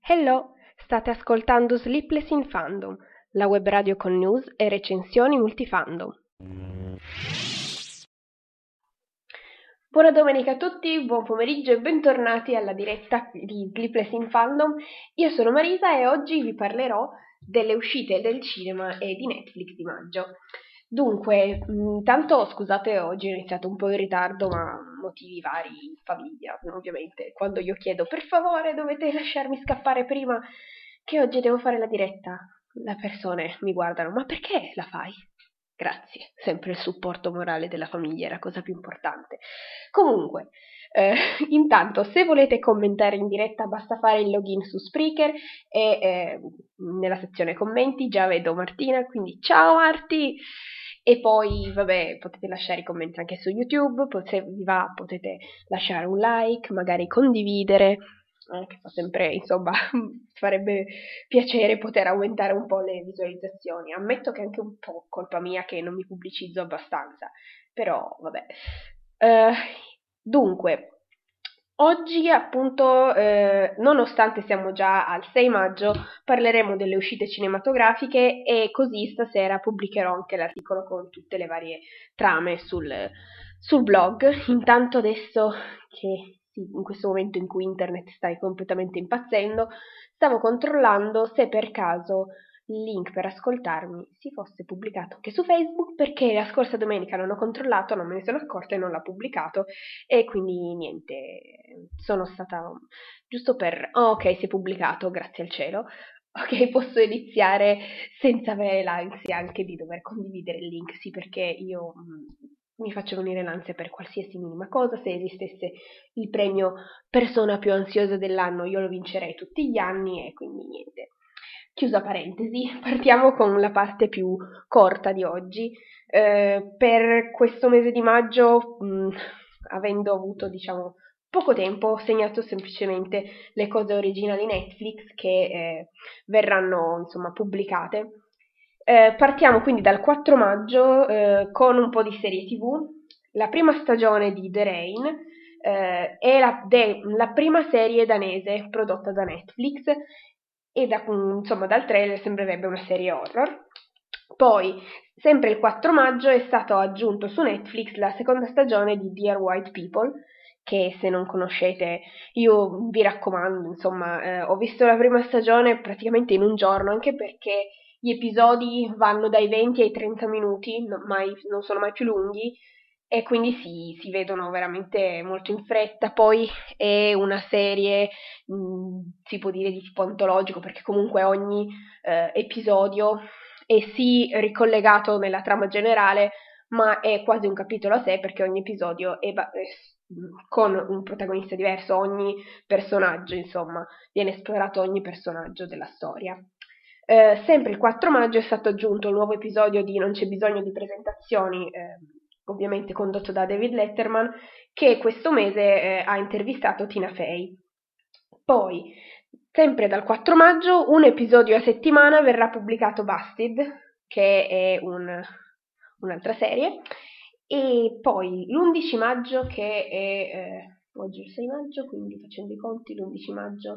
Hello, state ascoltando Sleepless in Fandom, la web radio con news e recensioni multifandom. Buona domenica a tutti, buon pomeriggio e bentornati alla diretta di Sleepless in Fandom. Io sono Marisa e oggi vi parlerò delle uscite del cinema e di Netflix di maggio. Dunque, intanto scusate, oggi ho iniziato un po' in ritardo, ma motivi vari in famiglia, ovviamente. Quando io chiedo per favore dovete lasciarmi scappare prima che oggi devo fare la diretta, le persone mi guardano, ma perché la fai? Grazie, sempre il supporto morale della famiglia è la cosa più importante. Comunque, eh, intanto, se volete commentare in diretta basta fare il login su Spreaker e eh, nella sezione commenti già vedo Martina, quindi ciao Marti! E poi, vabbè, potete lasciare i commenti anche su YouTube, se vi va potete lasciare un like, magari condividere, eh, che fa sempre, insomma, farebbe piacere poter aumentare un po' le visualizzazioni. Ammetto che è anche un po' colpa mia che non mi pubblicizzo abbastanza, però, vabbè. Uh, dunque, Oggi, appunto, eh, nonostante siamo già al 6 maggio, parleremo delle uscite cinematografiche e così stasera pubblicherò anche l'articolo con tutte le varie trame sul, sul blog. Intanto adesso che in questo momento in cui internet sta completamente impazzendo, stavo controllando se per caso link per ascoltarmi si fosse pubblicato anche su Facebook perché la scorsa domenica non ho controllato, non me ne sono accorta e non l'ha pubblicato e quindi niente, sono stata giusto per... Oh, ok, si è pubblicato, grazie al cielo. Ok, posso iniziare senza avere l'ansia anche di dover condividere il link, sì, perché io mm, mi faccio venire l'ansia per qualsiasi minima cosa. Se esistesse il premio persona più ansiosa dell'anno, io lo vincerei tutti gli anni e quindi niente. Chiusa parentesi, partiamo con la parte più corta di oggi. Eh, per questo mese di maggio, mh, avendo avuto, diciamo, poco tempo, ho segnato semplicemente le cose originali Netflix che eh, verranno, insomma, pubblicate. Eh, partiamo quindi dal 4 maggio eh, con un po' di serie tv. La prima stagione di The Rain eh, è la, de, la prima serie danese prodotta da Netflix e da, insomma dal trailer sembrerebbe una serie horror. Poi, sempre il 4 maggio, è stato aggiunto su Netflix la seconda stagione di Dear White People, che se non conoscete io vi raccomando, insomma, eh, ho visto la prima stagione praticamente in un giorno, anche perché gli episodi vanno dai 20 ai 30 minuti, non, mai, non sono mai più lunghi, e quindi si, si, vedono veramente molto in fretta. Poi è una serie, mh, si può dire di tipo antologico, perché comunque ogni eh, episodio è sì ricollegato nella trama generale, ma è quasi un capitolo a sé perché ogni episodio è, è con un protagonista diverso, ogni personaggio, insomma, viene esplorato ogni personaggio della storia. Eh, sempre il 4 maggio è stato aggiunto il nuovo episodio di Non c'è bisogno di presentazioni, eh, ovviamente condotto da David Letterman, che questo mese eh, ha intervistato Tina Fey. Poi, sempre dal 4 maggio, un episodio a settimana verrà pubblicato Busted, che è un, un'altra serie, e poi l'11 maggio, che è eh, oggi il 6 maggio, quindi facendo i conti, l'11 maggio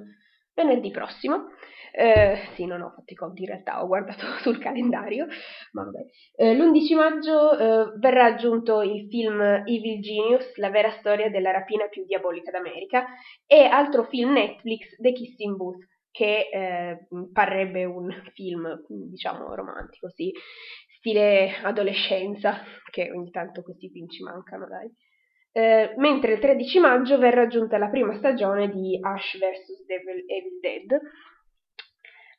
venerdì prossimo. Eh, sì, non ho fatto i conti in realtà, ho guardato sul calendario, ma vabbè. Eh, l'11 maggio eh, verrà aggiunto il film Evil Genius, la vera storia della rapina più diabolica d'America, e altro film Netflix, The Kissing Booth, che eh, parrebbe un film, diciamo, romantico, sì, stile adolescenza, che ogni tanto questi film ci mancano, dai. Eh, mentre il 13 maggio verrà aggiunta la prima stagione di Ash vs. Devil Evil Dead,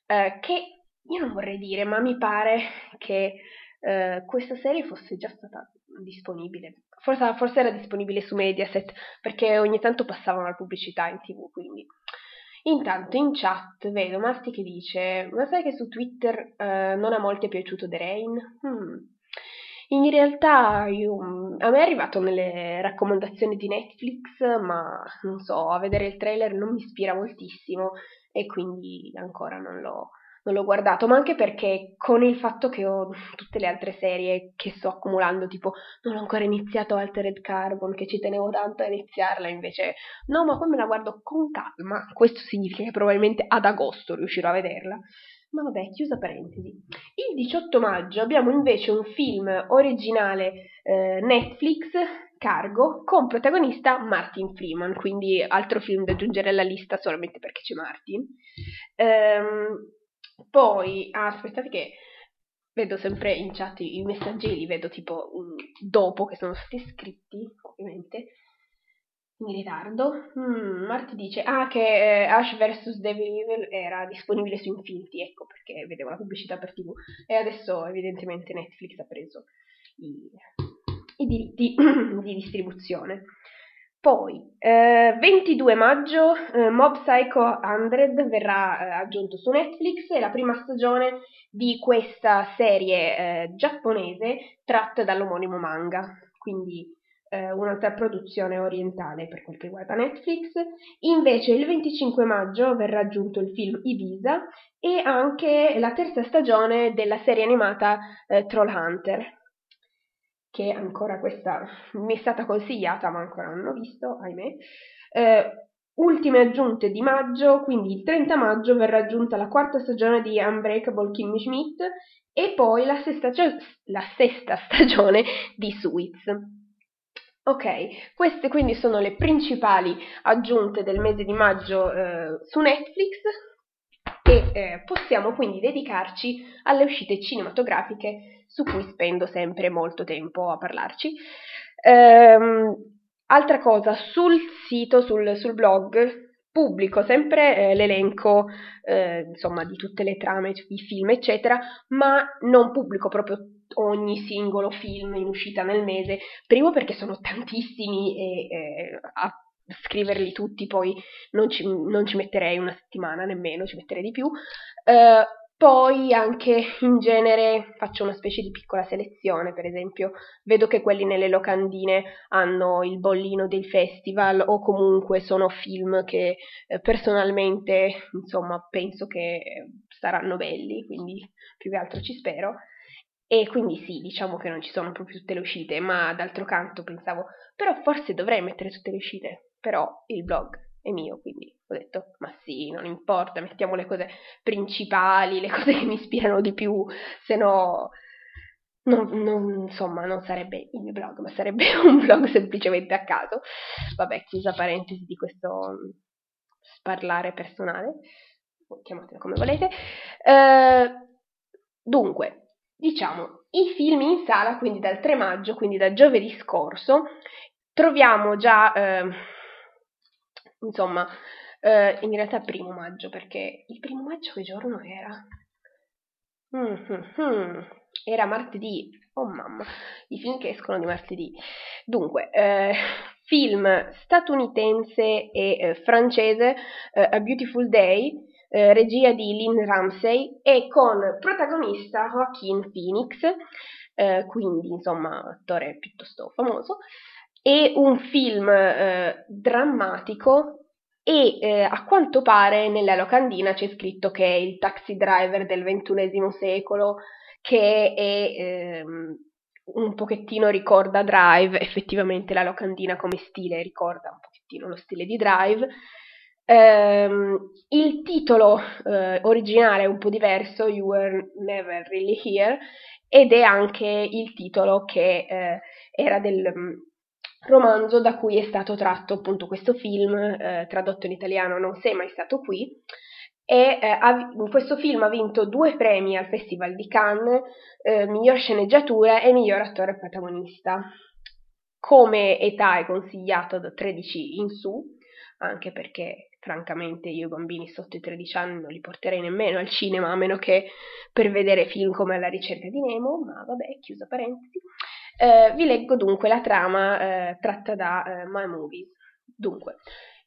eh, che io non vorrei dire, ma mi pare che eh, questa serie fosse già stata disponibile. Forse, forse, era disponibile su Mediaset, perché ogni tanto passavano la pubblicità in tv, quindi... Intanto in chat vedo Masti che dice: Ma sai che su Twitter eh, non a molti è piaciuto The Rain? Hmm. In realtà io, a me è arrivato nelle raccomandazioni di Netflix, ma non so, a vedere il trailer non mi ispira moltissimo e quindi ancora non l'ho, non l'ho guardato, ma anche perché con il fatto che ho tutte le altre serie che sto accumulando, tipo non ho ancora iniziato Altered Carbon, che ci tenevo tanto a iniziarla, invece no, ma me la guardo con calma, questo significa che probabilmente ad agosto riuscirò a vederla. Ma vabbè, chiusa parentesi. Il 18 maggio abbiamo invece un film originale eh, Netflix, Cargo, con protagonista Martin Freeman, quindi altro film da aggiungere alla lista solamente perché c'è Martin. Ehm, poi, ah, aspettate che vedo sempre in chat i messaggi, li vedo tipo um, dopo che sono stati scritti, ovviamente, in ritardo. Mm, Marti dice, ah, che eh, Ash vs Devil Evil era disponibile su Infinity, ecco perché vedevo la pubblicità per tv, e adesso evidentemente Netflix ha preso i, i diritti di distribuzione. Poi, eh, 22 maggio, eh, Mob Psycho 100 verrà eh, aggiunto su Netflix, è la prima stagione di questa serie eh, giapponese tratta dall'omonimo manga, quindi eh, un'altra produzione orientale per quel che riguarda Netflix. Invece il 25 maggio verrà aggiunto il film Ibiza e anche la terza stagione della serie animata eh, Troll Hunter, che ancora questa mi è stata consigliata ma ancora non ho visto, ahimè. Eh, ultime aggiunte di maggio, quindi il 30 maggio verrà aggiunta la quarta stagione di Unbreakable Kimmy Schmidt e poi la sesta, la sesta stagione di Suits. Ok, queste quindi sono le principali aggiunte del mese di maggio eh, su Netflix e eh, possiamo quindi dedicarci alle uscite cinematografiche su cui spendo sempre molto tempo a parlarci. Ehm, altra cosa, sul sito, sul, sul blog, pubblico sempre eh, l'elenco eh, insomma di tutte le trame di film eccetera ma non pubblico proprio ogni singolo film in uscita nel mese primo perché sono tantissimi e eh, a scriverli tutti poi non ci, non ci, metterei una settimana nemmeno, ci metterei di più. Eh, poi anche in genere faccio una specie di piccola selezione, per esempio vedo che quelli nelle locandine hanno il bollino dei festival o comunque sono film che eh, personalmente insomma penso che saranno belli, quindi più che altro ci spero. E quindi sì, diciamo che non ci sono proprio tutte le uscite, ma d'altro canto pensavo, però forse dovrei mettere tutte le uscite però il blog è mio, quindi ho detto, ma sì, non importa, mettiamo le cose principali, le cose che mi ispirano di più, se no, non, non, insomma, non sarebbe il mio blog, ma sarebbe un blog semplicemente a caso. Vabbè, chiusa parentesi di questo sparlare personale, chiamatelo come volete. Eh, dunque, diciamo, i film in sala, quindi dal 3 maggio, quindi da giovedì scorso, troviamo già... Eh, insomma, eh, in realtà primo maggio, perché il primo maggio che giorno era? Mm-hmm. Era martedì, oh mamma, i film che escono di martedì. Dunque, eh, film statunitense e eh, francese, eh, A Beautiful Day, eh, regia di Lynn Ramsey e con protagonista Joaquin Phoenix, eh, quindi insomma attore piuttosto famoso, è un film eh, drammatico e eh, a quanto pare nella locandina c'è scritto che è il taxi driver del ventunesimo secolo, che è ehm, un pochettino ricorda Drive, effettivamente la locandina come stile ricorda un pochettino lo stile di Drive. Um, il titolo uh, originale è un po' diverso, You Were Never Really Here, ed è anche il titolo che uh, era del, romanzo da cui è stato tratto appunto questo film, eh, tradotto in italiano Non sei mai stato qui, e eh, ha, questo film ha vinto due premi al Festival di Cannes, eh, miglior sceneggiatura e miglior attore protagonista. Come età è consigliato da 13 in su, anche perché francamente io i bambini sotto i 13 anni non li porterei nemmeno al cinema, a meno che per vedere film come La ricerca di Nemo, ma vabbè, chiusa parentesi. Eh, vi leggo dunque la trama eh, tratta da eh, My Movies. Dunque,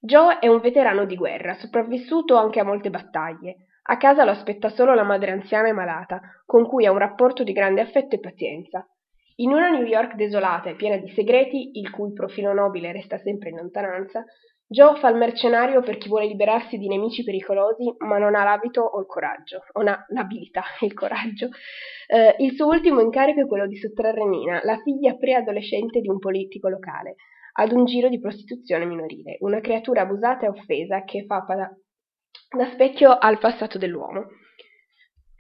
Joe è un veterano di guerra, sopravvissuto anche a molte battaglie. A casa lo aspetta solo la madre anziana e malata, con cui ha un rapporto di grande affetto e pazienza. In una New York desolata e piena di segreti, il cui profilo nobile resta sempre in lontananza, Joe fa il mercenario per chi vuole liberarsi di nemici pericolosi, ma non ha l'abito o il coraggio, o ha l'abilità e il coraggio. Eh, il suo ultimo incarico è quello di sottrarre Nina, la figlia preadolescente di un politico locale, ad un giro di prostituzione minorile, una creatura abusata e offesa che fa da, da specchio al passato dell'uomo.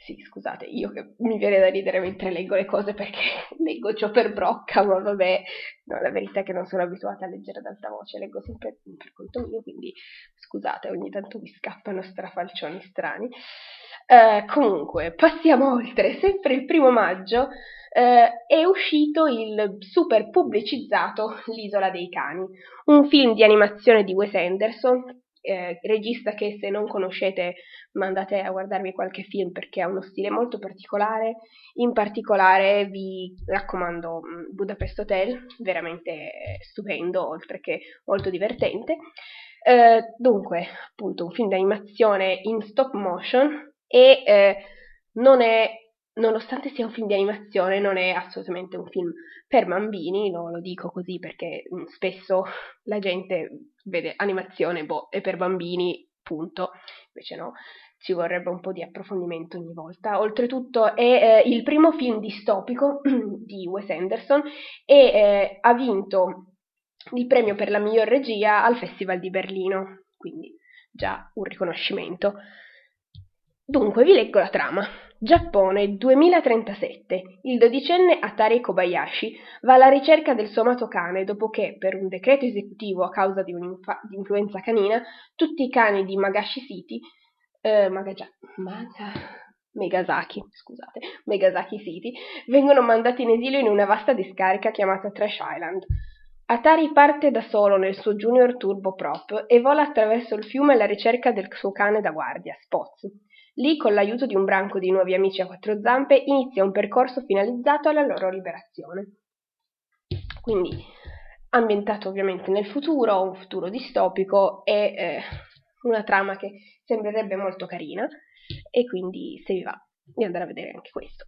Sì, scusate, io che mi viene da ridere mentre leggo le cose perché leggo ciò per brocca, ma vabbè, no, la verità è che non sono abituata a leggere ad alta voce, leggo sempre per conto mio, quindi scusate, ogni tanto mi scappano strafalcioni strani. Eh, comunque, passiamo oltre, sempre il primo maggio eh, è uscito il super pubblicizzato L'isola dei cani, un film di animazione di Wes Anderson eh, regista che se non conoscete mandate a guardarvi qualche film perché ha uno stile molto particolare. In particolare vi raccomando mm, Budapest Hotel, veramente stupendo, oltre che molto divertente. Eh, dunque, appunto, un film d'animazione in stop motion e eh, non è nonostante sia un film di animazione, non è assolutamente un film per bambini, no, lo dico così perché mm, spesso la gente vede animazione, boh, è per bambini, punto. Invece no, ci vorrebbe un po' di approfondimento ogni volta. Oltretutto è eh, il primo film distopico di Wes Anderson e eh, ha vinto il premio per la miglior regia al Festival di Berlino, quindi già un riconoscimento. Dunque vi leggo la trama. Giappone 2037. Il dodicenne Atari Kobayashi va alla ricerca del suo amato cane dopo che, per un decreto esecutivo a causa di un'influenza canina, tutti i cani di Magashi City, eh, Magaja, Maga, Megasaki, scusate, Megasaki City, vengono mandati in esilio in una vasta discarica chiamata Trash Island. Atari parte da solo nel suo Junior Turbo Prop e vola attraverso il fiume alla ricerca del suo cane da guardia, Spots. Lì, con l'aiuto di un branco di nuovi amici a quattro zampe, inizia un percorso finalizzato alla loro liberazione. Quindi, ambientato ovviamente nel futuro, un futuro distopico e eh, una trama che sembrerebbe molto carina e quindi se vi va di andare a vedere anche questo.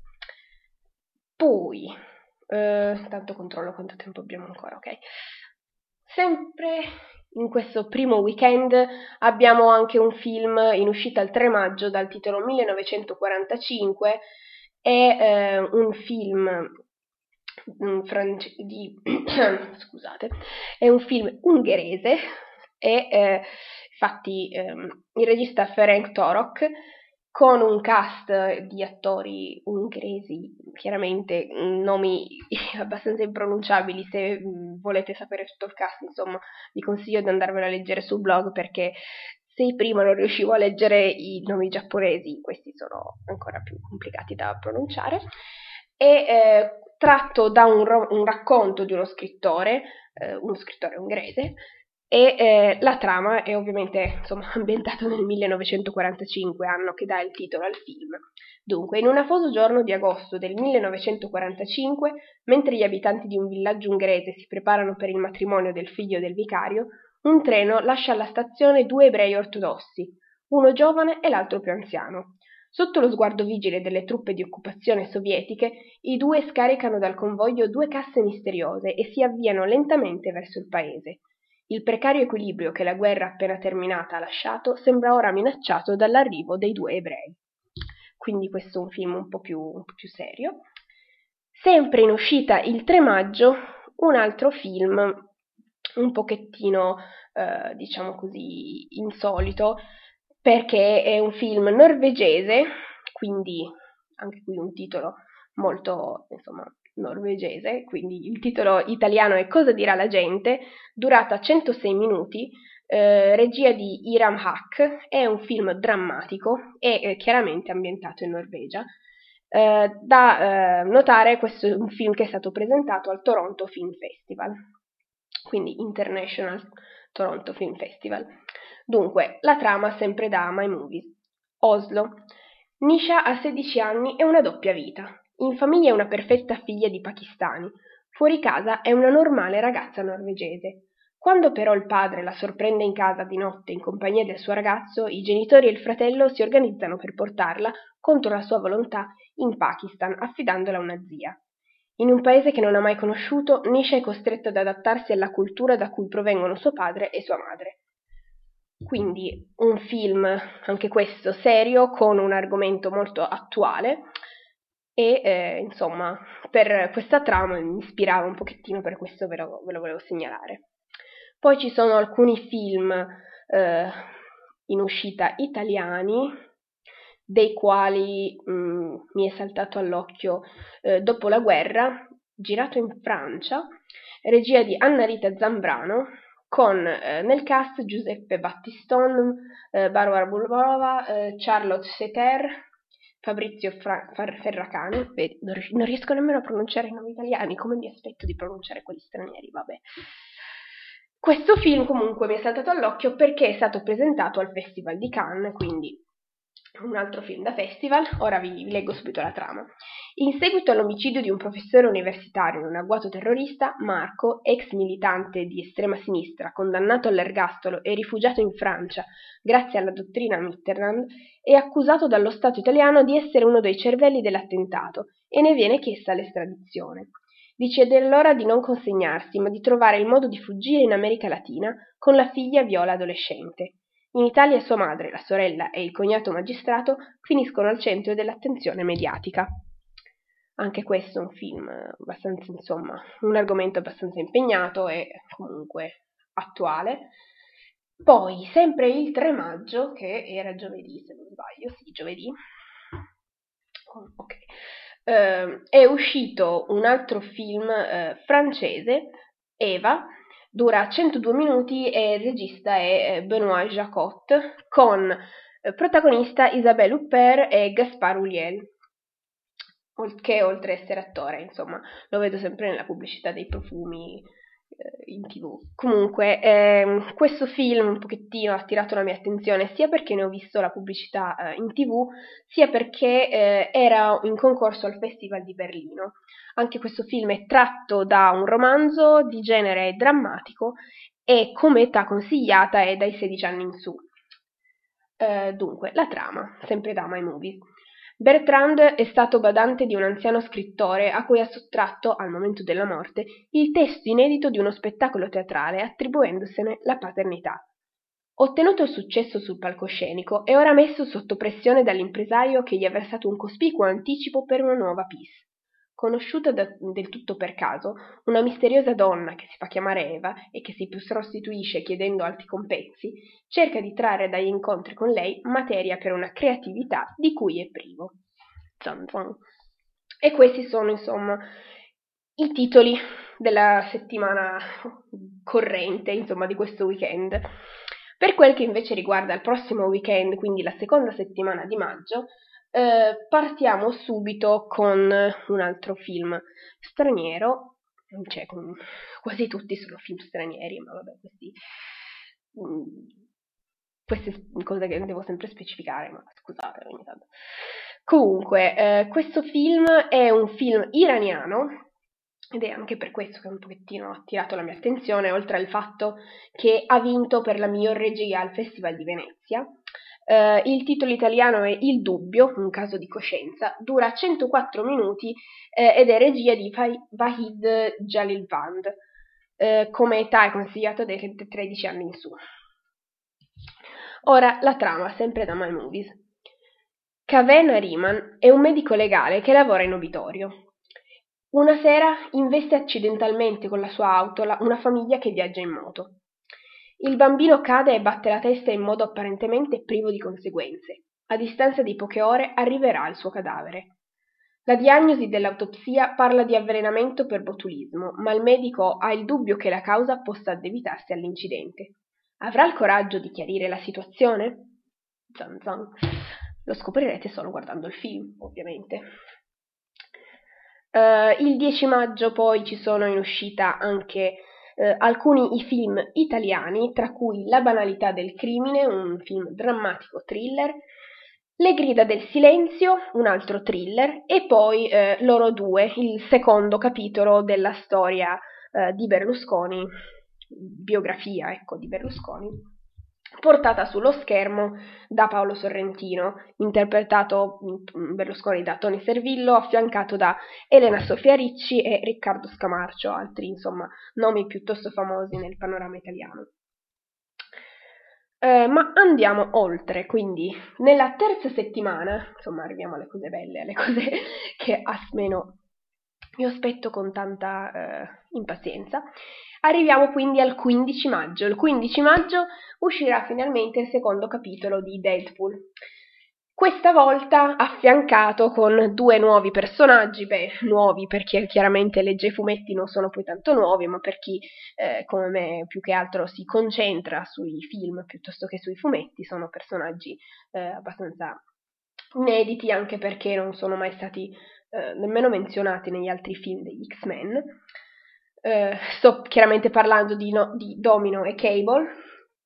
Poi, eh, tanto controllo quanto tempo abbiamo ancora, ok? Sempre in questo primo weekend abbiamo anche un film in uscita il 3 maggio dal titolo 1945, è eh, un film france- di, scusate, è un film ungherese e eh, infatti eh, il regista Ferenc Torok con un cast di attori ungheresi, chiaramente nomi abbastanza impronunciabili, se volete sapere tutto il cast, insomma, vi consiglio di andarvelo a leggere sul blog perché se prima non riuscivo a leggere i nomi giapponesi, questi sono ancora più complicati da pronunciare, e eh, tratto da un, ro- un, racconto di uno scrittore, eh, uno scrittore ungherese, e eh, la trama è ovviamente insomma, ambientata nel 1945, anno che dà il titolo al film. Dunque, in un afoso giorno di agosto del 1945, mentre gli abitanti di un villaggio ungherese si preparano per il matrimonio del figlio del vicario, un treno lascia alla stazione due ebrei ortodossi, uno giovane e l'altro più anziano. Sotto lo sguardo vigile delle truppe di occupazione sovietiche, i due scaricano dal convoglio due casse misteriose e si avviano lentamente verso il paese. Il precario equilibrio che la guerra appena terminata ha lasciato sembra ora minacciato dall'arrivo dei due ebrei. Quindi questo è un film un po' più, un po più serio. Sempre in uscita il 3 maggio un altro film un pochettino, eh, diciamo così, insolito, perché è un film norvegese, quindi anche qui un titolo molto, insomma, norvegese, quindi il titolo italiano è Cosa dirà la gente, durata 106 minuti, eh, regia di Iram Haq, è un film drammatico e eh, chiaramente ambientato in Norvegia. Eh, da eh, notare, questo è un film che è stato presentato al Toronto Film Festival, quindi International Toronto Film Festival. Dunque, la trama sempre da My Movies. Oslo. Nisha ha 16 anni e una doppia vita. In famiglia è una perfetta figlia di pakistani, fuori casa è una normale ragazza norvegese. Quando però il padre la sorprende in casa di notte in compagnia del suo ragazzo, i genitori e il fratello si organizzano per portarla, contro la sua volontà, in Pakistan, affidandola a una zia. In un paese che non ha mai conosciuto, Nisha è costretta ad adattarsi alla cultura da cui provengono suo padre e sua madre. quindi un film, anche questo, serio, con un argomento molto attuale e eh, insomma per questa trama mi ispirava un pochettino, per questo ve lo, ve lo volevo segnalare. Poi ci sono alcuni film eh, in uscita italiani, dei quali mh, mm, mi è saltato all'occhio eh, Dopo la guerra, girato in Francia, regia di Anna Rita Zambrano, con eh, nel cast Giuseppe Battiston, eh, Barbara Bulbova, eh, Charlotte Seter, Fabrizio Fra- Ferracani, Vedi, non riesco nemmeno a pronunciare i nomi italiani, come mi aspetto di pronunciare quelli stranieri, vabbè. Questo film comunque mi è saltato all'occhio perché è stato presentato al Festival di Cannes, quindi un altro film da festival, ora vi, vi, leggo subito la trama. In seguito all'omicidio di un professore universitario in un agguato terrorista, Marco, ex militante di estrema sinistra, condannato all'ergastolo e rifugiato in Francia grazie alla dottrina Mitterrand, è accusato dallo Stato italiano di essere uno dei cervelli dell'attentato e ne viene chiesta l'estradizione. Decide allora di non consegnarsi, ma di trovare il modo di fuggire in America Latina con la figlia Viola adolescente. In Italia sua madre, la sorella e il cognato magistrato finiscono al centro dell'attenzione mediatica. Anche questo è un film abbastanza, insomma, un argomento abbastanza impegnato e comunque attuale. Poi, sempre il 3 maggio, che era giovedì, se non sbaglio, sì, giovedì, ok, eh, è uscito un altro film eh, francese, Eva, dura 102 minuti e il regista è eh, Benoît Jacot con eh, protagonista Isabelle Huppert e Gaspard Ulliel che oltre ad essere attore insomma lo vedo sempre nella pubblicità dei profumi in tv. Comunque, ehm, questo film un pochettino ha attirato la mia attenzione sia perché ne ho visto la pubblicità eh, in tv, sia perché eh, era in concorso al Festival di Berlino. Anche questo film è tratto da un romanzo di genere drammatico e come età consigliata è dai 16 anni in su. Eh, dunque, la trama, sempre da My Movies. Bertrand è stato badante di un anziano scrittore a cui ha sottratto, al momento della morte, il testo inedito di uno spettacolo teatrale attribuendosene la paternità. Ottenuto il successo sul palcoscenico, è ora messo sotto pressione dall'impresario che gli ha versato un cospicuo anticipo per una nuova piece. Conosciuta da, del tutto per caso, una misteriosa donna che si fa chiamare Eva e che si prostituisce chiedendo alti compensi, cerca di trarre dagli incontri con lei materia per una creatività di cui è privo. Zan zan. E questi sono, insomma, i titoli della settimana corrente, insomma, di questo weekend. Per quel che invece riguarda il prossimo weekend, quindi la seconda settimana di maggio, eh, partiamo subito con un altro film straniero, cioè quasi tutti sono film stranieri, ma vabbè, questi, mm, queste cose che devo sempre specificare, ma scusate ogni tanto. Comunque, eh, questo film è un film iraniano ed è anche per questo che un pochettino ha attirato la mia attenzione, oltre al fatto che ha vinto per la miglior regia al Festival di Venezia Uh, il titolo italiano è Il dubbio, un caso di coscienza, dura 104 minuti eh, ed è regia di Vahid Jalilvand. Eh, come età è consigliato dai 13 anni in su. Ora la trama, sempre da My Movies. Kaven Ariman è un medico legale che lavora in obitorio. Una sera investe accidentalmente con la sua auto una famiglia che viaggia in moto. Il bambino cade e batte la testa in modo apparentemente privo di conseguenze. A distanza di poche ore arriverà il suo cadavere. La diagnosi dell'autopsia parla di avvelenamento per botulismo, ma il medico ha il dubbio che la causa possa addebitarsi all'incidente. Avrà il coraggio di chiarire la situazione? Zan zan. Lo scoprirete solo guardando il film, ovviamente. Uh, il 10 maggio poi ci sono in uscita anche eh, alcuni i film italiani, tra cui La banalità del crimine, un film drammatico thriller, Le grida del silenzio, un altro thriller, e poi eh, Loro due, il secondo capitolo della storia eh, di Berlusconi, biografia ecco, di Berlusconi portata sullo schermo da Paolo Sorrentino, interpretato mm, Berlusconi da Tony Servillo, affiancato da Elena Sofia Ricci e Riccardo Scamarcio, altri insomma nomi piuttosto famosi nel panorama italiano. Uh, ma andiamo oltre, quindi nella terza settimana, insomma arriviamo alle cose belle, alle cose che almeno io aspetto con tanta uh, impazienza, arriviamo quindi al 15 maggio. Il 15 maggio uscirà finalmente il secondo capitolo di Deadpool questa volta affiancato con due nuovi personaggi, beh, nuovi perché chiaramente legge i fumetti non sono poi tanto nuovi, ma per chi eh, come me più che altro si concentra sui film piuttosto che sui fumetti, sono personaggi eh, abbastanza inediti anche perché non sono mai stati eh, nemmeno menzionati negli altri film degli X-Men. Eh, sto chiaramente parlando di, no, di Domino e Cable,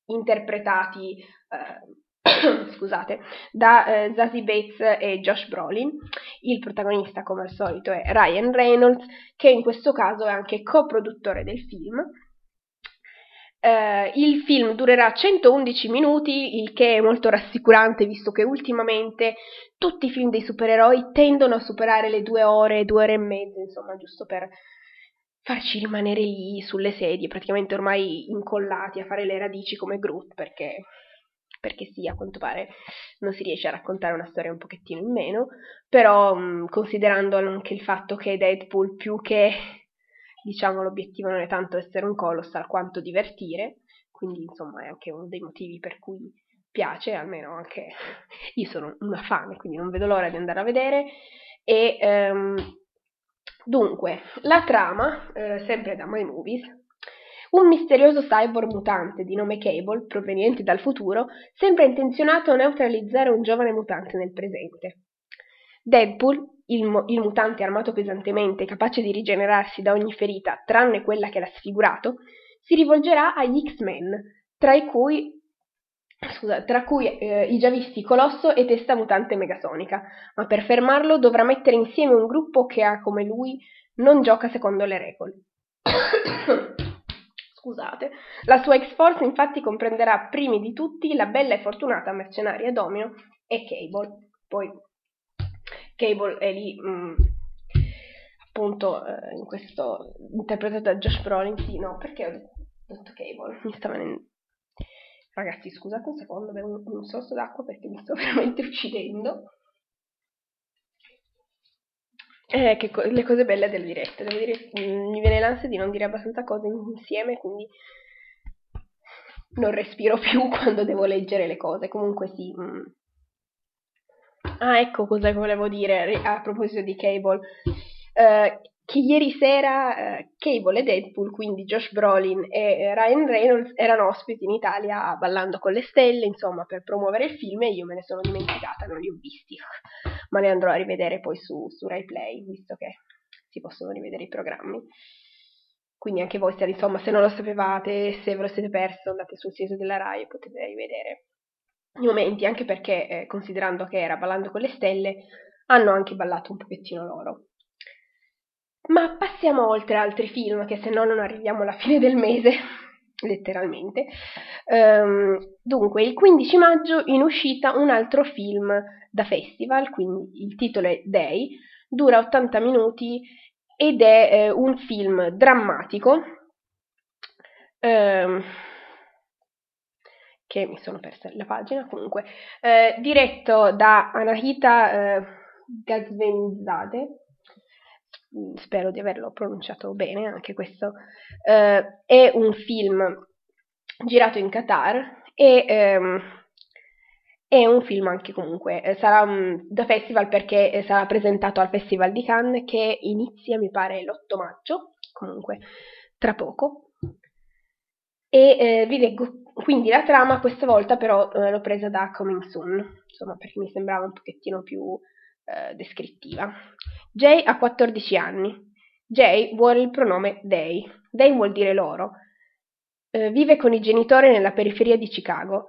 interpretati eh, scusate, da eh, Zazie Bates e Josh Brolin. Il protagonista, come al solito, è Ryan Reynolds, che in questo caso è anche coproduttore del film. Uh, il film durerà 111 minuti, il che è molto rassicurante visto che ultimamente tutti i film dei supereroi tendono a superare le due ore, due ore e mezza, insomma, giusto per farci rimanere lì sulle sedie, praticamente ormai incollati a fare le radici come Groot, perché perché sì, a quanto pare non si riesce a raccontare una storia un pochettino in meno, però mh, considerando anche il fatto che Deadpool più che diciamo l'obiettivo non è tanto essere un colossal quanto divertire, quindi insomma è anche uno dei motivi per cui piace, almeno anche io sono una fan, quindi non vedo l'ora di andare a vedere e um, dunque la trama, eh, sempre da My Movies, un misterioso cyborg mutante di nome Cable, proveniente dal futuro, sembra intenzionato a neutralizzare un giovane mutante nel presente. Deadpool, il, il mutante armato pesantemente, capace di rigenerarsi da ogni ferita, tranne quella che l'ha sfigurato, si rivolgerà agli X-Men, tra cui Scusa, tra cui eh, i già visti Colosso e Testa Mutante Megasonica, ma per fermarlo dovrà mettere insieme un gruppo che ha come lui non gioca secondo le regole. Scusate. La sua X-Force infatti comprenderà primi di tutti la bella e fortunata mercenaria Domino e Cable. Poi Cable è lì mh, mm, appunto eh, in questo interpretato da Josh Brolin. Sì, no, perché ho detto Cable? Mi sta venendo Ragazzi, scusate un secondo, bevo un, un sorso d'acqua perché mi sto veramente uccidendo. Eh, co- le cose belle delle dirette. Devo dire, mh, mm, mi viene l'ansia di non dire abbastanza cose insieme, quindi non respiro più quando devo leggere le cose. Comunque sì. Mh. Mm. Ah, ecco cosa volevo dire a proposito di Cable. Uh, che ieri sera eh, Cable e Deadpool, quindi Josh Brolin e eh, Ryan Reynolds, erano ospiti in Italia Ballando con le Stelle, insomma, per promuovere il film e io me ne sono dimenticata, non li ho visti, ma li andrò a rivedere poi su, su Rai Play, visto che si possono rivedere i programmi. Quindi anche voi, se, insomma, se non lo sapevate, se ve lo siete perso, andate sul sito della Rai e potete rivedere i momenti, anche perché, eh, considerando che era Ballando con le Stelle, hanno anche ballato un pochettino loro. Ma passiamo oltre altri film, che se no non arriviamo alla fine del mese, letteralmente. Um, dunque, il 15 maggio in uscita un altro film da festival, quindi il titolo è Day, dura 80 minuti ed è eh, un film drammatico. Um, che mi sono persa la pagina comunque, eh, diretto da Anahita eh, Gazvenzade, spero di averlo pronunciato bene anche questo, eh, è un film girato in Qatar e ehm, è un film anche comunque, eh, sarà um, da festival perché eh, sarà presentato al Festival di Cannes che inizia mi pare l'8 maggio, comunque tra poco. E eh, vi leggo quindi la trama, questa volta però eh, l'ho presa da Coming Soon, insomma perché mi sembrava un pochettino più eh, descrittiva. Jay ha 14 anni. Jay vuole il pronome they. They vuol dire loro. Eh, vive con i genitori nella periferia di Chicago.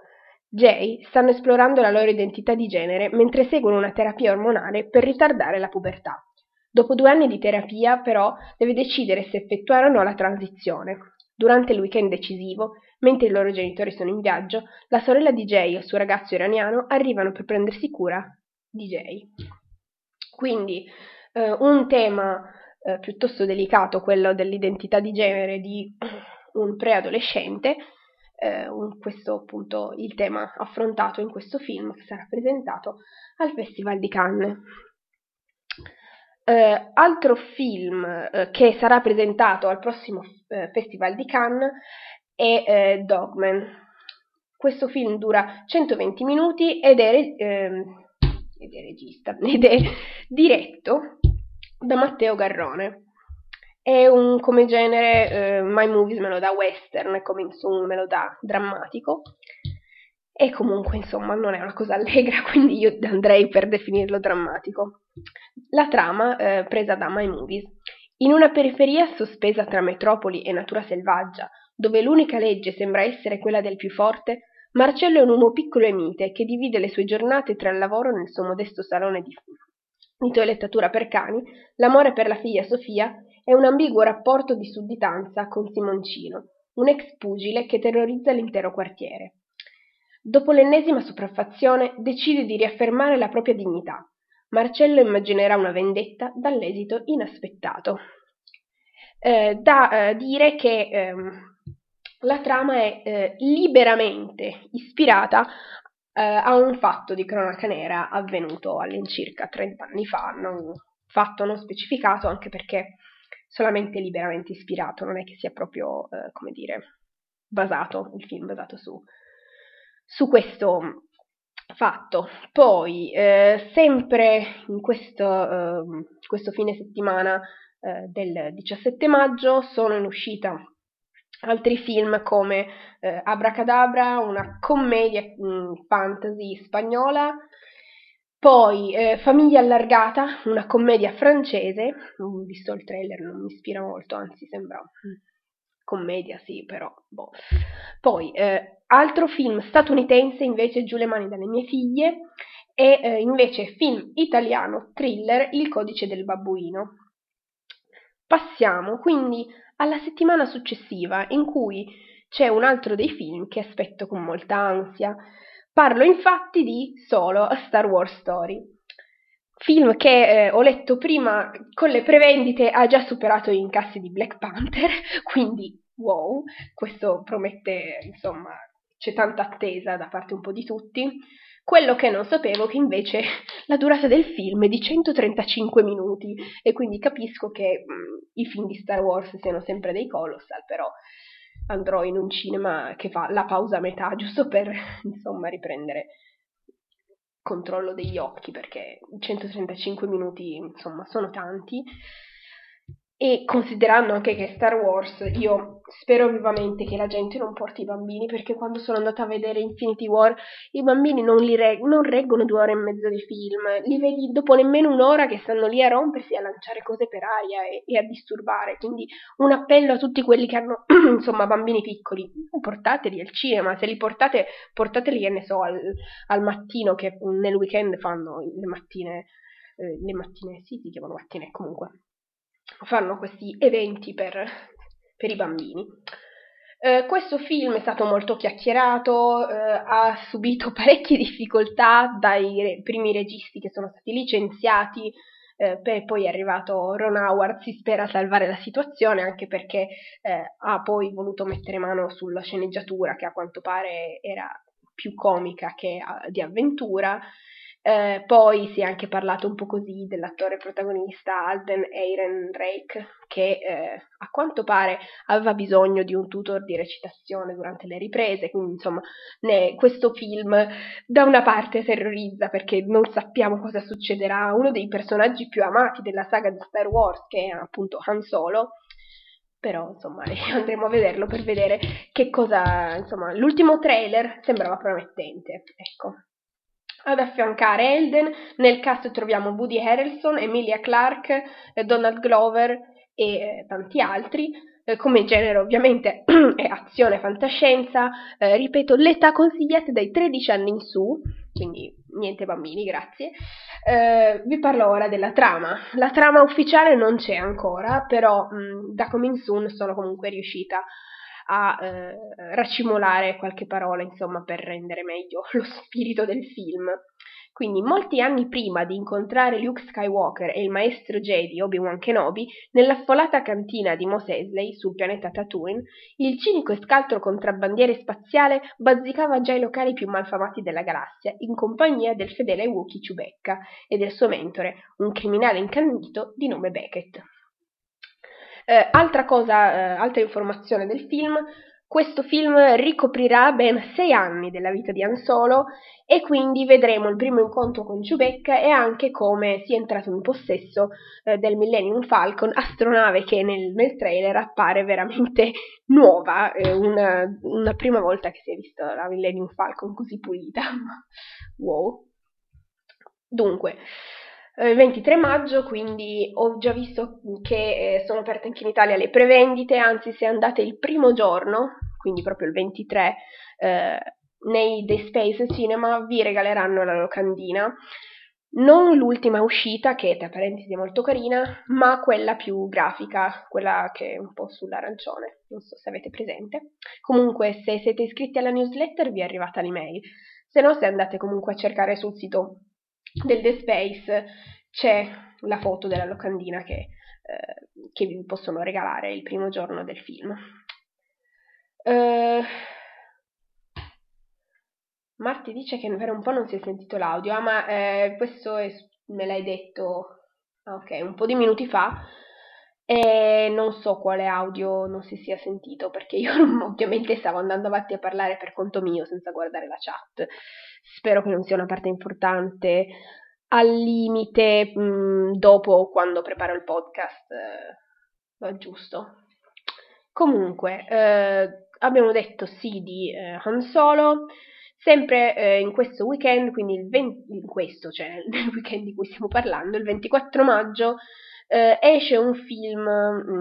Jay stanno esplorando la loro identità di genere mentre seguono una terapia ormonale per ritardare la pubertà. Dopo due anni di terapia, però, deve decidere se effettuare o no la transizione. Durante il weekend decisivo, mentre i loro genitori sono in viaggio, la sorella di Jay e il suo ragazzo iraniano arrivano per prendersi cura di Jay. Quindi eh, un tema eh, piuttosto delicato, quello dell'identità di genere di un preadolescente, eh, un, questo appunto il tema affrontato in questo film che sarà presentato al Festival di Cannes. Eh, altro film eh, che sarà presentato al prossimo eh, Festival di Cannes è eh, Dogman. Questo film dura 120 minuti ed è, ehm, ed è regista ed è diretto da Matteo Garrone. È un come genere eh, My Movies me lo dà western, come insomma me lo dà drammatico. E comunque, insomma, non è una cosa allegra, quindi io andrei per definirlo drammatico. La trama, eh, presa da My Movies. In una periferia sospesa tra metropoli e natura selvaggia, dove l'unica legge sembra essere quella del più forte, Marcello è un uomo piccolo e mite che divide le sue giornate tra il lavoro nel suo modesto salone di, di toilettatura per cani, l'amore per la figlia Sofia e un ambiguo rapporto di sudditanza con Simoncino, un ex pugile che terrorizza l'intero quartiere. Dopo l'ennesima sopraffazione decide di riaffermare la propria dignità. Marcello immaginerà una vendetta dall'esito inaspettato. Eh, da eh, dire che ehm, la trama è eh, liberamente ispirata eh, a un fatto di cronaca nera avvenuto all'incirca 30 anni fa, non, fatto non specificato anche perché solamente liberamente ispirato, non è che sia proprio, eh, come dire, basato, il film basato su, su questo fatto. Poi, eh, sempre in questo, eh, questo, fine settimana eh, del 17 maggio sono in uscita altri film come eh, Abracadabra, una commedia mh, mm, fantasy spagnola, poi eh, Famiglia allargata, una commedia francese, mm, visto il trailer non mi ispira molto, anzi sembra mm, commedia sì, però boh. Poi eh, altro film statunitense invece Giù le mani dalle mie figlie e eh, invece film italiano thriller Il codice del babbuino. Passiamo quindi alla settimana successiva in cui c'è un altro dei film che aspetto con molta ansia. Parlo infatti di Solo A Star Wars Story. Film che eh, ho letto prima con le prevendite ha già superato gli incassi di Black Panther, quindi wow, questo promette, insomma, c'è tanta attesa da parte un po' di tutti. Quello che non sapevo che invece la durata del film è di 135 minuti. E quindi capisco che mh, mm, i film di Star Wars siano sempre dei colossal, però andrò in un cinema che fa la pausa a metà, giusto per insomma riprendere controllo degli occhi, perché 135 minuti insomma sono tanti e considerando anche che Star Wars, io spero vivamente che la gente non porti i bambini, perché quando sono andata a vedere Infinity War, i bambini non, reg- non reggono due ore e mezza di film, li vedi dopo nemmeno un'ora che stanno lì a rompersi, a lanciare cose per aria e, e a disturbare. Quindi un appello a tutti quelli che hanno, insomma, bambini piccoli, portateli al cinema, se li portate, portateli, che ne so, al, al mattino, che nel weekend fanno le mattine, eh, le mattine, sì, si chiamano mattine comunque fanno questi eventi per, per i bambini. Eh, questo film è stato molto chiacchierato, eh, ha subito parecchie difficoltà dai re- primi registi che sono stati licenziati, eh, per poi è arrivato Ron Howard, si spera salvare la situazione anche perché eh, ha poi voluto mettere mano sulla sceneggiatura che a quanto pare era più comica che uh, di avventura eh, poi si è anche parlato un po' così dell'attore protagonista Alden Ehrenreich, che eh, a quanto pare aveva bisogno di un tutor di recitazione durante le riprese, quindi insomma ne, questo film da una parte terrorizza perché non sappiamo cosa succederà. A uno dei personaggi più amati della saga di Star Wars, che è appunto Han Solo, però insomma andremo a vederlo per vedere che cosa insomma l'ultimo trailer sembrava promettente ecco ad affiancare Elden, nel cast troviamo Woody Harrelson, Emilia Clarke, eh, Donald Glover e eh, tanti altri. Eh, come genere ovviamente è azione fantascienza, eh, ripeto, l'età consigliata dai 13 anni in su, quindi niente bambini, grazie. Eh, vi parlo ora della trama. La trama ufficiale non c'è ancora, però mh, da Coming Soon sono comunque riuscita a eh, racimolare qualche parola, insomma, per rendere meglio lo spirito del film. Quindi, molti anni prima di incontrare Luke Skywalker e il maestro Jedi Obi-Wan Kenobi, nell'affolata cantina di Mos Eisley sul pianeta Tatooine, il cinico e scaltro contrabbandiere spaziale bazzicava già i locali più malfamati della galassia, in compagnia del fedele Wookiee Chewbacca e del suo mentore, un criminale incandito di nome Beckett. Eh, altra cosa, eh, altra informazione del film, questo film ricoprirà ben sei anni della vita di Han Solo e quindi vedremo il primo incontro con Chewbacca e anche come sia entrato in possesso eh, del Millennium Falcon, astronave che nel, nel trailer appare veramente nuova, eh, una, una, prima volta che si è visto la Millennium Falcon così pulita. wow. Dunque, il 23 maggio, quindi ho già visto che eh, sono aperte anche in Italia le prevendite, anzi se andate il primo giorno, quindi proprio il 23, eh, nei The Space Cinema vi regaleranno la locandina. Non l'ultima uscita, che tra parentesi è molto carina, ma quella più grafica, quella che è un po' sull'arancione, non so se avete presente. Comunque, se siete iscritti alla newsletter vi è arrivata l'email, se no se andate comunque a cercare sul sito del The Space c'è la foto della locandina che, eh, che vi possono regalare il primo giorno del film. Uh, Marti dice che per un po' non si è sentito l'audio, ah, ma eh, questo è, me l'hai detto ok, un po' di minuti fa e non so quale audio non si sia sentito perché io ovviamente stavo andando avanti a parlare per conto mio senza guardare la chat. Spero che non sia una parte importante al limite mh, mm, dopo quando preparo il podcast eh, va giusto comunque eh, abbiamo detto sì di eh, Han Solo sempre eh, in questo weekend quindi il 20, in questo cioè nel weekend di cui stiamo parlando il 24 maggio eh, esce un film mh,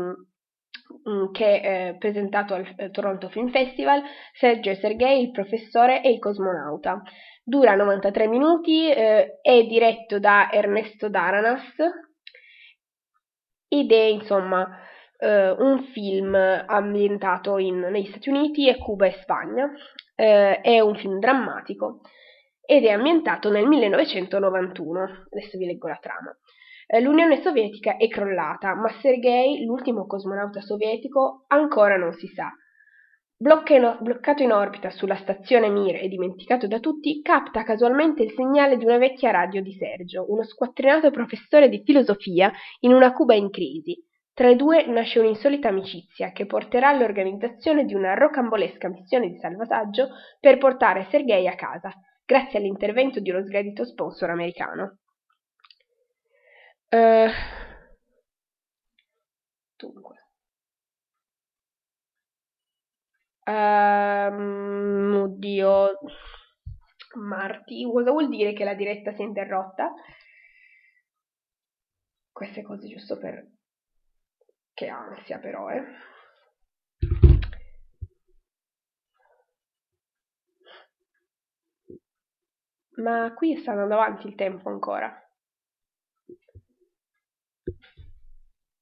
mm, mm, che è presentato al Toronto Film Festival Sergio e Sergei il professore e il cosmonauta. Dura 93 minuti, eh, è diretto da Ernesto Daranas ed è insomma eh, un film ambientato in, negli Stati Uniti e Cuba e Spagna, eh, è un film drammatico ed è ambientato nel 1991, adesso vi leggo la trama. Eh, L'Unione Sovietica è crollata, ma Sergei, l'ultimo cosmonauta sovietico, ancora non si sa. Bloccato in orbita sulla stazione Mir e dimenticato da tutti, capta casualmente il segnale di una vecchia radio di Sergio, uno squattrinato professore di filosofia in una Cuba in crisi. Tra i due nasce un'insolita amicizia che porterà all'organizzazione di una rocambolesca missione di salvataggio per portare Sergei a casa, grazie all'intervento di uno sgradito sponsor americano. Uh, dunque. Um, oddio, Marti, cosa vuol dire che la diretta si è interrotta? Queste cose giusto per... Che ansia però, eh. Ma qui sta andando avanti il tempo ancora.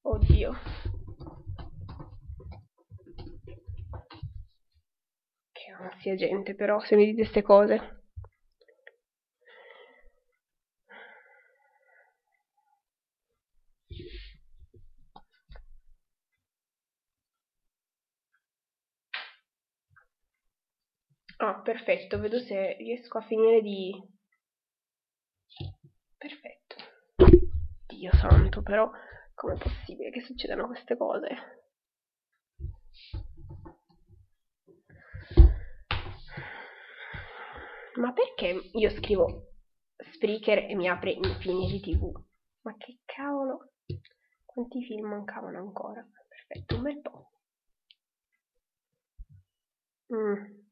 Oddio. ansia gente però se mi dite queste cose. Ah, perfetto, vedo se riesco a finire di... Perfetto. Dio santo, però com'è possibile che succedano queste cose? ma perché io scrivo Spreaker e mi apre Infinity TV? Ma che cavolo? Quanti film mancavano ancora? Perfetto, un bel po'. Mm.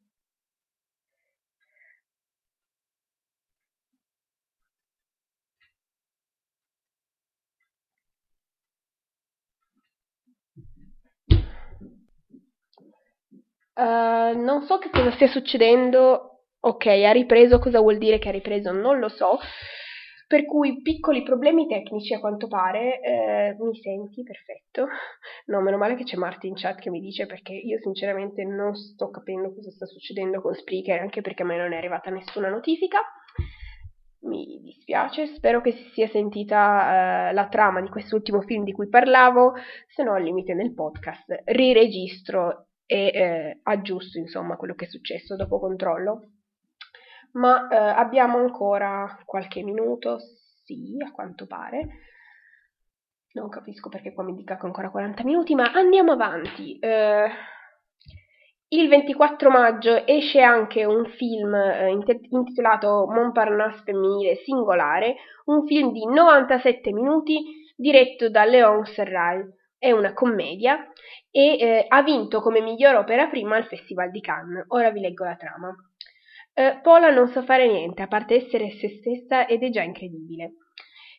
Uh, non so che cosa stia succedendo Ok, ha ripreso, cosa vuol dire che ha ripreso? Non lo so. Per cui piccoli problemi tecnici a quanto pare. Eh, mi senti? Perfetto. No, meno male che c'è Marti in chat che mi dice perché io sinceramente non sto capendo cosa sta succedendo con Spreaker, anche perché a me non è arrivata nessuna notifica. mi dispiace, spero che si sia sentita uh, la trama di quest'ultimo film di cui parlavo, se no al limite nel podcast riregistro e eh, aggiusto insomma quello che è successo dopo controllo. Ma eh, abbiamo ancora qualche minuto, sì, a quanto pare. Non capisco perché qua mi dica che ancora 40 minuti, ma andiamo avanti. Eh, il 24 maggio esce anche un film eh, intitolato Montparnasse femminile singolare, un film di 97 minuti diretto da Léon Serral. È una commedia e eh, ha vinto come miglior opera prima al Festival di Cannes. Ora vi leggo la trama. Eh, Paula non sa fare niente a parte essere se stessa ed è già incredibile.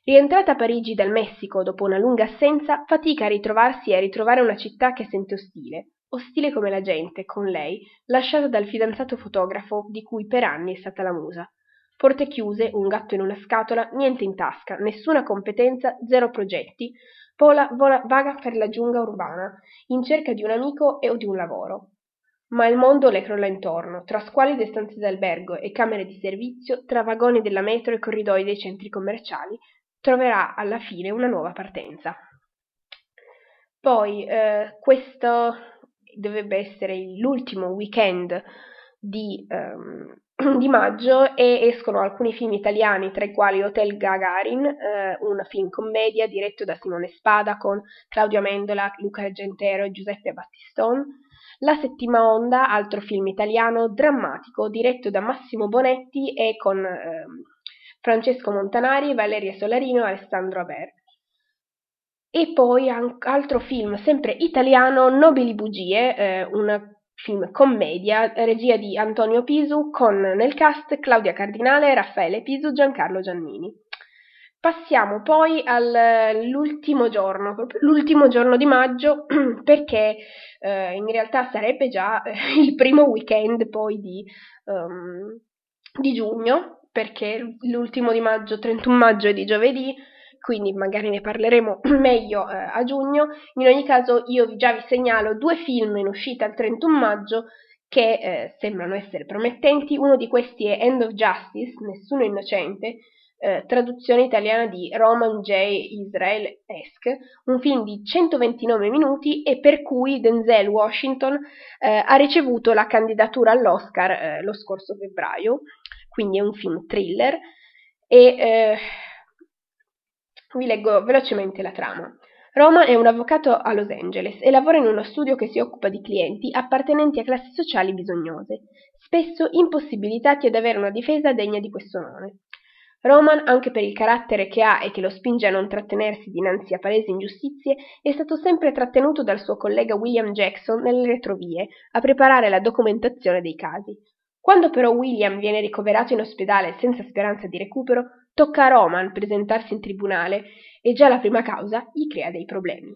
Rientrata a Parigi dal Messico dopo una lunga assenza, fatica a ritrovarsi e a ritrovare una città che sente ostile ostile come la gente, con lei, lasciata dal fidanzato fotografo di cui per anni è stata la musa. Porte chiuse, un gatto in una scatola, niente in tasca, nessuna competenza, zero progetti. Pola vola, vaga per la giungla urbana, in cerca di un amico e o di un lavoro. Ma il mondo le crolla intorno, tra squalide stanze d'albergo e camere di servizio, tra vagoni della metro e corridoi dei centri commerciali, troverà alla fine una nuova partenza. Poi eh, questo dovrebbe essere l'ultimo weekend di, um, di, maggio e escono alcuni film italiani, tra i quali Hotel Gagarin, eh, un film commedia diretto da Simone Spada con Claudio Amendola, Luca Argentero e Giuseppe Battistone. La settima onda, altro film italiano drammatico diretto da Massimo Bonetti e con eh, Francesco Montanari, Valeria Solarino e Alessandro Aber. E poi altro film, sempre italiano, Nobili Bugie, eh, un film commedia, regia di Antonio Pisu, con nel cast Claudia Cardinale, Raffaele Pisu, Giancarlo Giannini. Passiamo poi all'ultimo giorno, l'ultimo giorno di maggio, perché eh, in realtà sarebbe già eh, il primo weekend poi di, um, di giugno, perché l'ultimo di maggio, 31 maggio è di giovedì, quindi magari ne parleremo meglio eh, a giugno. In ogni caso io già vi segnalo due film in uscita il 31 maggio che eh, sembrano essere promettenti. Uno di questi è End of Justice, Nessuno innocente, eh, traduzione italiana di Roman J. Israel Esk, un film di 129 minuti e per cui Denzel Washington eh, ha ricevuto la candidatura all'Oscar eh, lo scorso febbraio, quindi è un film thriller e eh, vi leggo velocemente la trama. Roma è un avvocato a Los Angeles e lavora in uno studio che si occupa di clienti appartenenti a classi sociali bisognose, spesso impossibilitati ad avere una difesa degna di questo nome. Roman, anche per il carattere che ha e che lo spinge a non trattenersi dinanzi a palesi ingiustizie, è stato sempre trattenuto dal suo collega William Jackson nelle retrovie a preparare la documentazione dei casi. Quando però William viene ricoverato in ospedale senza speranza di recupero, tocca a Roman presentarsi in tribunale e già la prima causa gli crea dei problemi.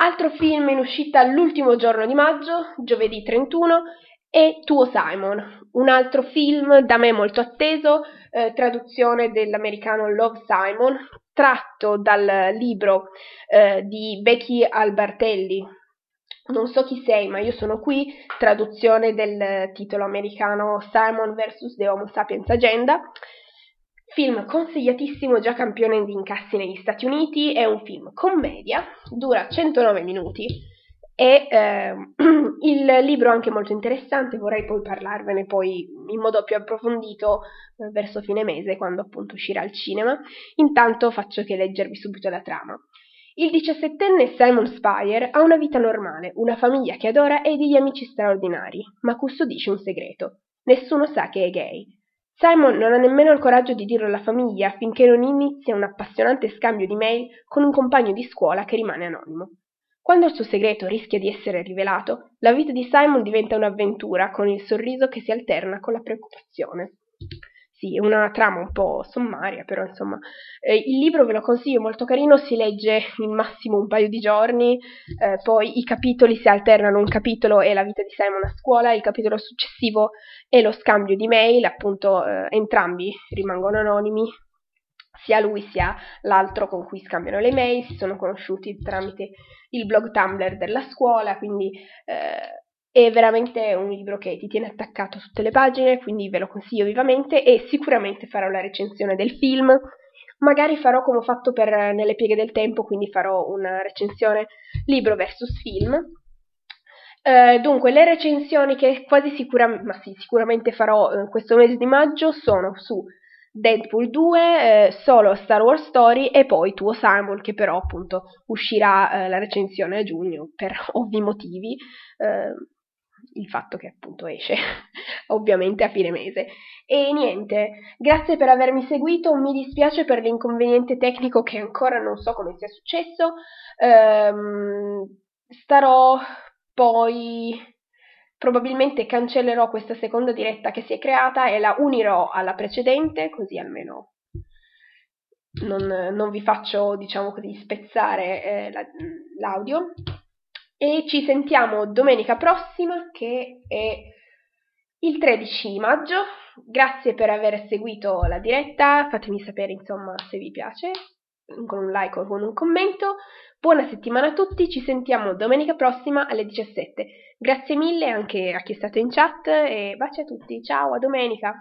Altro film in uscita l'ultimo giorno di maggio, giovedì 31, è Tuo Simon, un altro film da me molto atteso, eh, traduzione dell'americano Love Simon, tratto dal libro eh, di Becky Albertelli, non so chi sei, ma io sono qui, traduzione del titolo americano Simon vs. The Homo Sapiens Agenda. Film consigliatissimo, già campione di incassi negli Stati Uniti, è un film commedia, dura 109 minuti e eh, il libro è anche molto interessante, vorrei poi parlarvene poi in modo più approfondito eh, verso fine mese, quando appunto uscirà al cinema. Intanto faccio che leggervi subito la trama. Il diciassettenne Simon Spire ha una vita normale, una famiglia che adora e degli amici straordinari, ma custodisce un segreto. Nessuno sa che è gay. Simon non ha nemmeno il coraggio di dirlo alla famiglia finché non inizia un appassionante scambio di mail con un compagno di scuola che rimane anonimo. Quando il suo segreto rischia di essere rivelato, la vita di Simon diventa un'avventura con il sorriso che si alterna con la preoccupazione. Sì, è una trama un po' sommaria, però insomma. Eh, il libro ve lo consiglio, molto carino, si legge in massimo un paio di giorni, eh, poi i capitoli si alternano, un capitolo è la vita di Simon a scuola, il capitolo successivo è lo scambio di mail, appunto eh, entrambi rimangono anonimi, sia lui sia l'altro con cui scambiano le mail, si sono conosciuti tramite il blog Tumblr della scuola, quindi eh, È veramente un libro che ti tiene attaccato a tutte le pagine, quindi ve lo consiglio vivamente e sicuramente farò la recensione del film. Magari farò come ho fatto per Nelle pieghe del tempo, quindi farò una recensione libro versus film. Eh, dunque, le recensioni che quasi sicuramente, ma sì, sicuramente farò eh, questo mese di maggio sono su Deadpool 2, eh, solo Star Wars Story e poi Tuo Simon che però appunto uscirà eh, la recensione a giugno per ovvi motivi, eh, il fatto che appunto esce ovviamente a fine mese. E niente, grazie per avermi seguito, mi dispiace per l'inconveniente tecnico che ancora non so come sia successo, ehm, starò poi Probabilmente cancellerò questa seconda diretta che si è creata e la unirò alla precedente, così almeno non, non vi faccio, diciamo così, spezzare eh, la, l'audio. E ci sentiamo domenica prossima, che è il 13 maggio. Grazie per aver seguito la diretta, fatemi sapere insomma se vi piace, con un like o con un commento. Buona settimana a tutti, ci sentiamo domenica prossima alle 17. Grazie mille anche a chi è stato in chat e baci a tutti, ciao, a domenica!